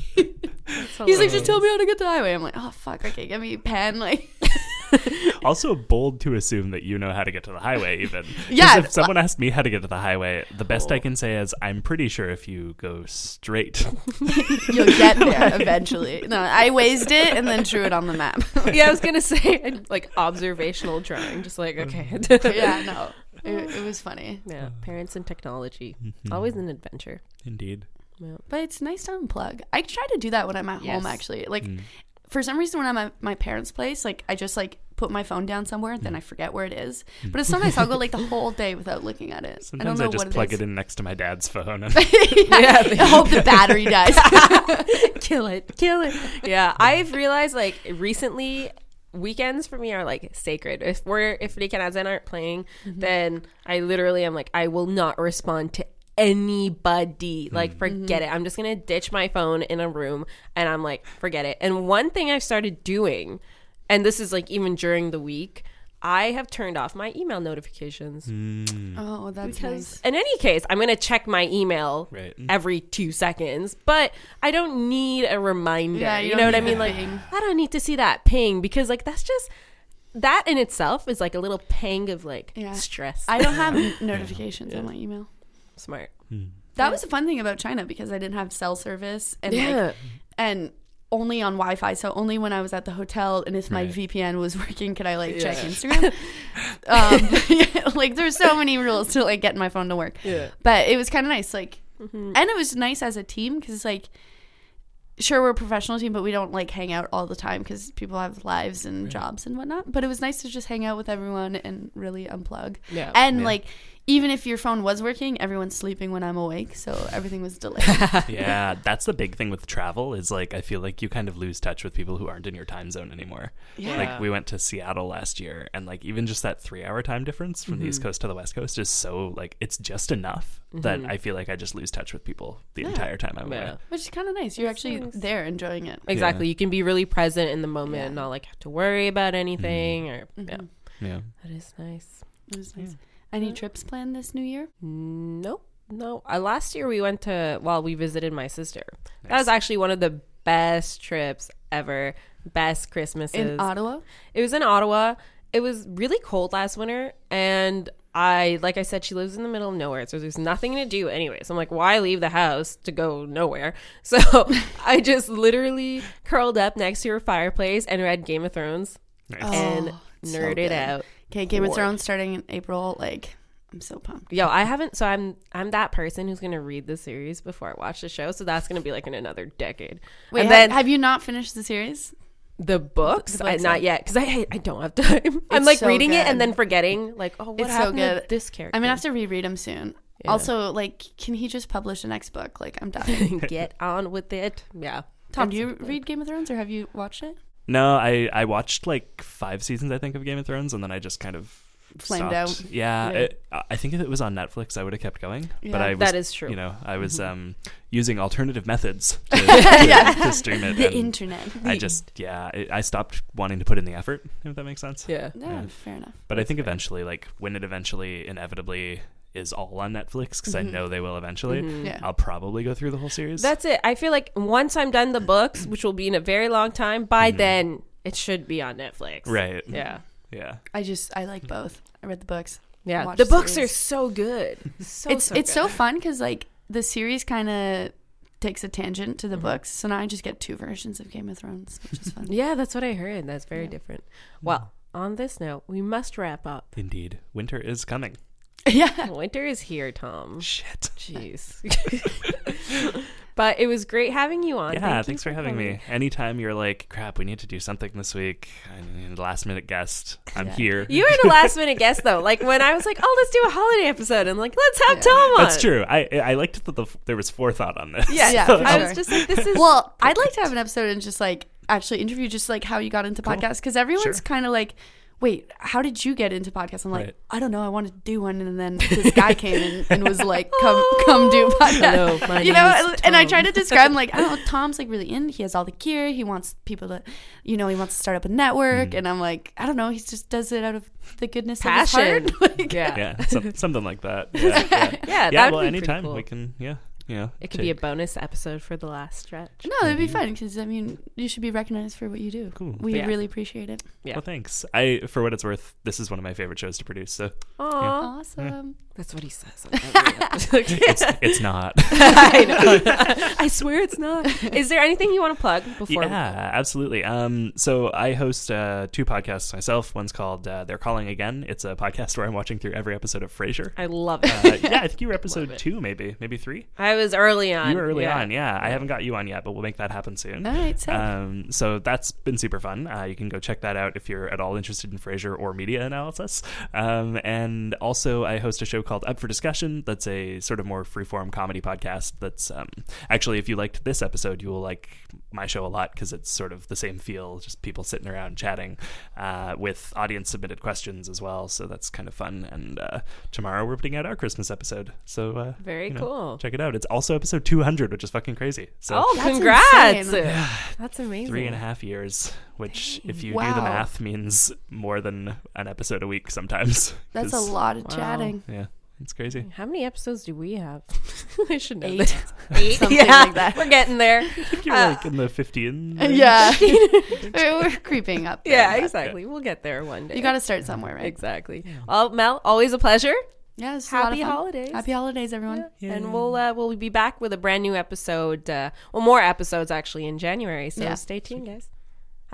he's like, "Just tell me how to get to the highway." I'm like, "Oh fuck, okay, give me a pen." Like Also bold to assume that you know how to get to the highway even. Yeah. If someone asked me how to get to the highway, the best Oh. I can say is I'm pretty sure if you go straight. you'll get there eventually. No, I wazed it and then drew it on the map. yeah, I was gonna say like observational drawing, just like okay. yeah, no, it, it was funny, yeah. Parents and technology, Mm-hmm. always an adventure. Indeed. Yeah. but it's nice to unplug. I try to do that when I'm at Yes. home. Actually, like Mm. for some reason when I'm at my parents' place, like I just like put my phone down somewhere, then hmm. I forget where it is. Hmm. But it's so nice. I'll go like the whole day without looking at it. Sometimes I I, don't know just what plug is. it in next to my dad's phone. And yeah, I hope the battery dies. kill it, kill it. Yeah, I've realized like recently weekends for me are like sacred. If we're if Rick and Azen aren't playing, mm-hmm. then I literally am like I will not respond to anybody. Hmm. Like forget mm-hmm. it. I'm just gonna ditch my phone in a room and I'm like forget it. And one thing I've started doing, and this is like even during the week. I have turned off my email notifications mm. oh, that's because nice. in any case, I'm going to check my email Right. Mm. every two seconds, but I don't need a reminder. Yeah, you you, know what I mean? Like, ping. I don't need to see that ping because, like, that's just that in itself is like a little pang of like Yeah. stress. I don't have notifications on my email. Smart. Hmm. That was a fun thing about China because I didn't have cell service and Yeah. like and only on Wi-Fi. So only when I was at the hotel and if my Right. VPN was working, could I like check Instagram? um, like there's so many rules to like get my phone to work. Yeah. But it was kind of nice, like, and it was nice as a team because it's like. Sure, we're a professional team, but we don't like hang out all the time because people have lives and jobs and whatnot. But it was nice to just hang out with everyone and really unplug. Yeah. And Yeah. like, even if your phone was working, everyone's sleeping when I'm awake, so everything was delayed. yeah, that's the big thing with travel is like I feel like you kind of lose touch with people who aren't in your time zone anymore. Yeah. Like we went to Seattle last year and like even just that 3-hour time difference from the Mm-hmm. East Coast to the West Coast is so like it's just enough that mm-hmm. I feel like I just lose touch with people the entire time I'm Yeah. away. Which is kind of nice. You're actually nice. there enjoying it. Exactly. You can be really present in the moment Yeah. and not like have to worry about mm-hmm. anything or yeah. Mm-hmm. Yeah. That is nice. It was nice. Any trips planned this new year? Nope. No. Uh, last year we went to well, we visited my sister. That was actually one of the best trips ever. Best Christmases. In Ottawa? It was in Ottawa. It was really cold last winter, and I, like I said, she lives in the middle of nowhere, so there's nothing to do. Anyways, I'm like, why leave the house to go nowhere? So I just literally curled up next to her fireplace and read Game of Thrones Nice. and Oh, so nerded good. out. Okay, Game of Thrones starting in April. Like, I'm so pumped. Yo, I haven't. So I'm I'm that person who's gonna read the series before I watch the show. So that's gonna be like in another decade. Wait, and ha- then have you not finished the series? the books, the uh, I, not yet because I I don't have time. I'm like so reading it and then forgetting. Like, oh, what It's so happened to good. this character? I'm gonna have to reread them soon. Yeah. Also, like, can he just publish the next book? Like, I'm dying. get on with it. Yeah. Tom, do you read Game of Thrones or have you watched it? No, I I watched like five seasons I think of Game of Thrones, and then I just kind of Flamed stopped. out. Yeah, Yeah. It, I think if it was on Netflix, I would have kept going. But Yeah. I was, That is true. You know, I was Mm-hmm. um, using alternative methods to, to, to stream it. The internet. I just yeah, I I stopped wanting to put in the effort. If that makes sense. Yeah. Yeah, Yeah. fair enough. But I think eventually, like when it eventually inevitably is all on Netflix, because I know they will eventually, Mhm. Yeah. I'll probably go through the whole series. That's it. I feel like once I'm done the books, which will be in a very long time, by then it should be on Netflix. right. Yeah. Yeah. I just I like both. I read the books. Yeah. The the books series. are so good. So it's so it's good. so fun because like the series kind of takes a tangent to the Mhm. books, so now I just get two versions of Game of Thrones, which is fun. Yeah, that's what I heard. That's very Yeah. different. Well, on this note, we must wrap up. Indeed, winter is coming. yeah. Winter is here, Tom. Shit. Jeez. but it was great having you on. Yeah, Thank thanks for having coming. me. Anytime you're like, crap, we need to do something this week. I need a last minute guest. I'm Yeah. here. You were the last minute guest though. Like when I was like, "Oh, let's do a holiday episode," and like, "Let's have Yeah. Tom on." That's true. I I liked that the, there was forethought on this. Yeah, Yeah, So for I sure. was just like, "This is Well, I'd like to have an episode and just like actually interview just like how you got into Cool. podcasts because everyone's Sure. kind of like, wait, how did you get into podcasts? I'm like, Right. I don't know. I wanted to do one, and then this guy came in and was like, come come do a podcast. Hello, my you know, is and I Tom. tried to describe him like, I don't know, Tom's like really in. He has all the gear. He wants people to, you know, he wants to start up a network, Mhm. and I'm like, I don't know. He just does it out of the goodness passion." of his heart. Like, yeah. Yeah, some, something like that. Yeah, yeah. Yeah, yeah well, anytime cool. we can, yeah, you know. It could be a bonus episode for the last stretch. No, it'd be Indeed. fun because I mean, you should be recognized for what you do. Cool. We Yeah. really appreciate it. Yeah. Well, thanks. I, for what it's worth, this is one of my favorite shows to produce. So Aw, Awesome. that's what he says. On every it's it's not. I know. I swear it's not. Is there anything you want to plug before? Yeah, absolutely. Um, so I host uh, two podcasts myself. One's called uh, "They're Calling Again." It's a podcast where I'm watching through every episode of Frasier. I love it. Uh, yeah, I think you were episode two, maybe, maybe three. I was early on. You were early yeah. on, yeah. I haven't got you on yet, but we'll make that happen soon. All right, so Um, so that's been super fun. Uh, you can go check that out if you're at all interested in Frasier or media analysis. Um, and also, I host a show called Up for Discussion. That's a sort of more freeform comedy podcast. That's um, actually, if you liked this episode, you will like my show a lot because it's sort of the same feel, just people sitting around chatting uh, with audience submitted questions as well. So that's kind of fun. And uh, tomorrow we're putting out our Christmas episode. So uh, Very you know, cool. check it out. It's also episode 200, which is fucking crazy. So oh, That's congrats! insane. That's amazing. three and a half years, which, if you do the math, means more than an episode a week sometimes. that's a lot of Wow. chatting. Yeah, it's crazy. How many episodes do we have? I should know Eight. this. Eight, Something yeah, like that. We're getting there. I think you're Uh, like in the 15. Yeah, we're we're creeping up. there, Yeah, but exactly. We'll get there one day. You got to start somewhere, right? exactly. Well, Mel, always a pleasure. Yeah, it's a lot of Happy holidays. Happy holidays, everyone. Yeah. And we'll uh, we'll be back with a brand new episode. Uh, well, more episodes actually in January. So Yeah. stay tuned, guys.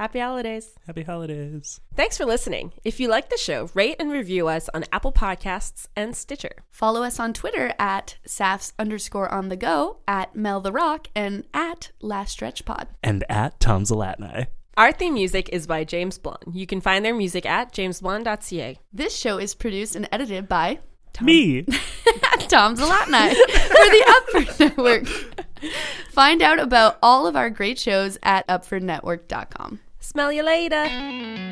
Happy holidays. Happy holidays. Thanks for listening. If you like the show, rate and review us on Apple Podcasts and Stitcher. Follow us on Twitter at safs underscore on the go, at Mel the Rock, and at Last Stretch Pod. And at Tom Zalatni. Our theme music is by James Blonde. You can find their music at jamesblonde.ca. This show is produced and edited by Me. Tom Zalatni for the Upford Network. Find out about all of our great shows at upfordnetwork.com. Smell you later.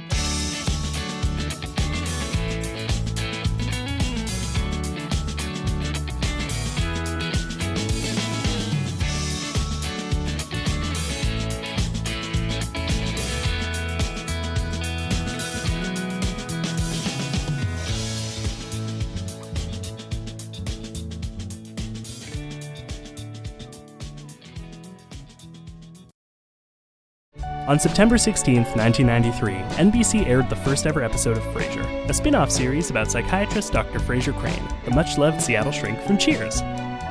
On September 16, 1993, NBC aired the first ever episode of Frasier, a spin off series about psychiatrist Dr. Frasier Crane, the much loved Seattle shrink from Cheers.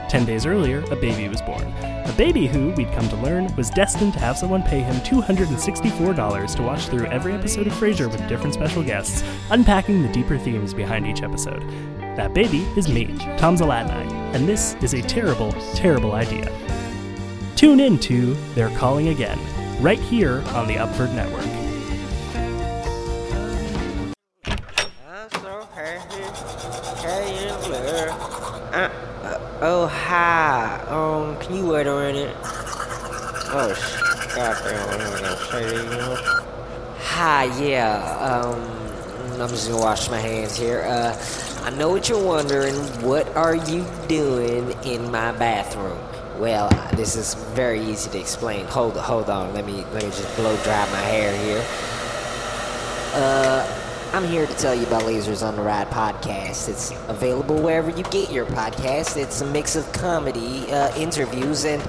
Ten days earlier, a baby was born. A baby who, we'd come to learn, was destined to have someone pay him $264 to watch through every episode of Frasier with different special guests, unpacking the deeper themes behind each episode. That baby is me, Tom Zalatni, and this is a terrible, terrible idea. Tune in to They're Calling Again, right here on the Upford Network. Uh, oh hi, um, can you wait a minute? Oh, sh- goddamn, I'm gonna say you. Hi, yeah, um, I'm just gonna wash my hands here. Uh, I know what you're wondering. What are you doing in my bathroom? Well, this is very easy to explain. Hold, hold on. Let me, let me just blow dry my hair here. Uh, I'm here to tell you about Lasers on the Ride podcast. It's available wherever you get your podcast. It's a mix of comedy, uh, interviews, and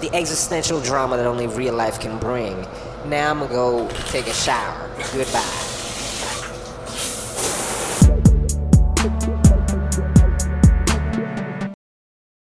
the existential drama that only real life can bring. Now I'm gonna go take a shower. Goodbye.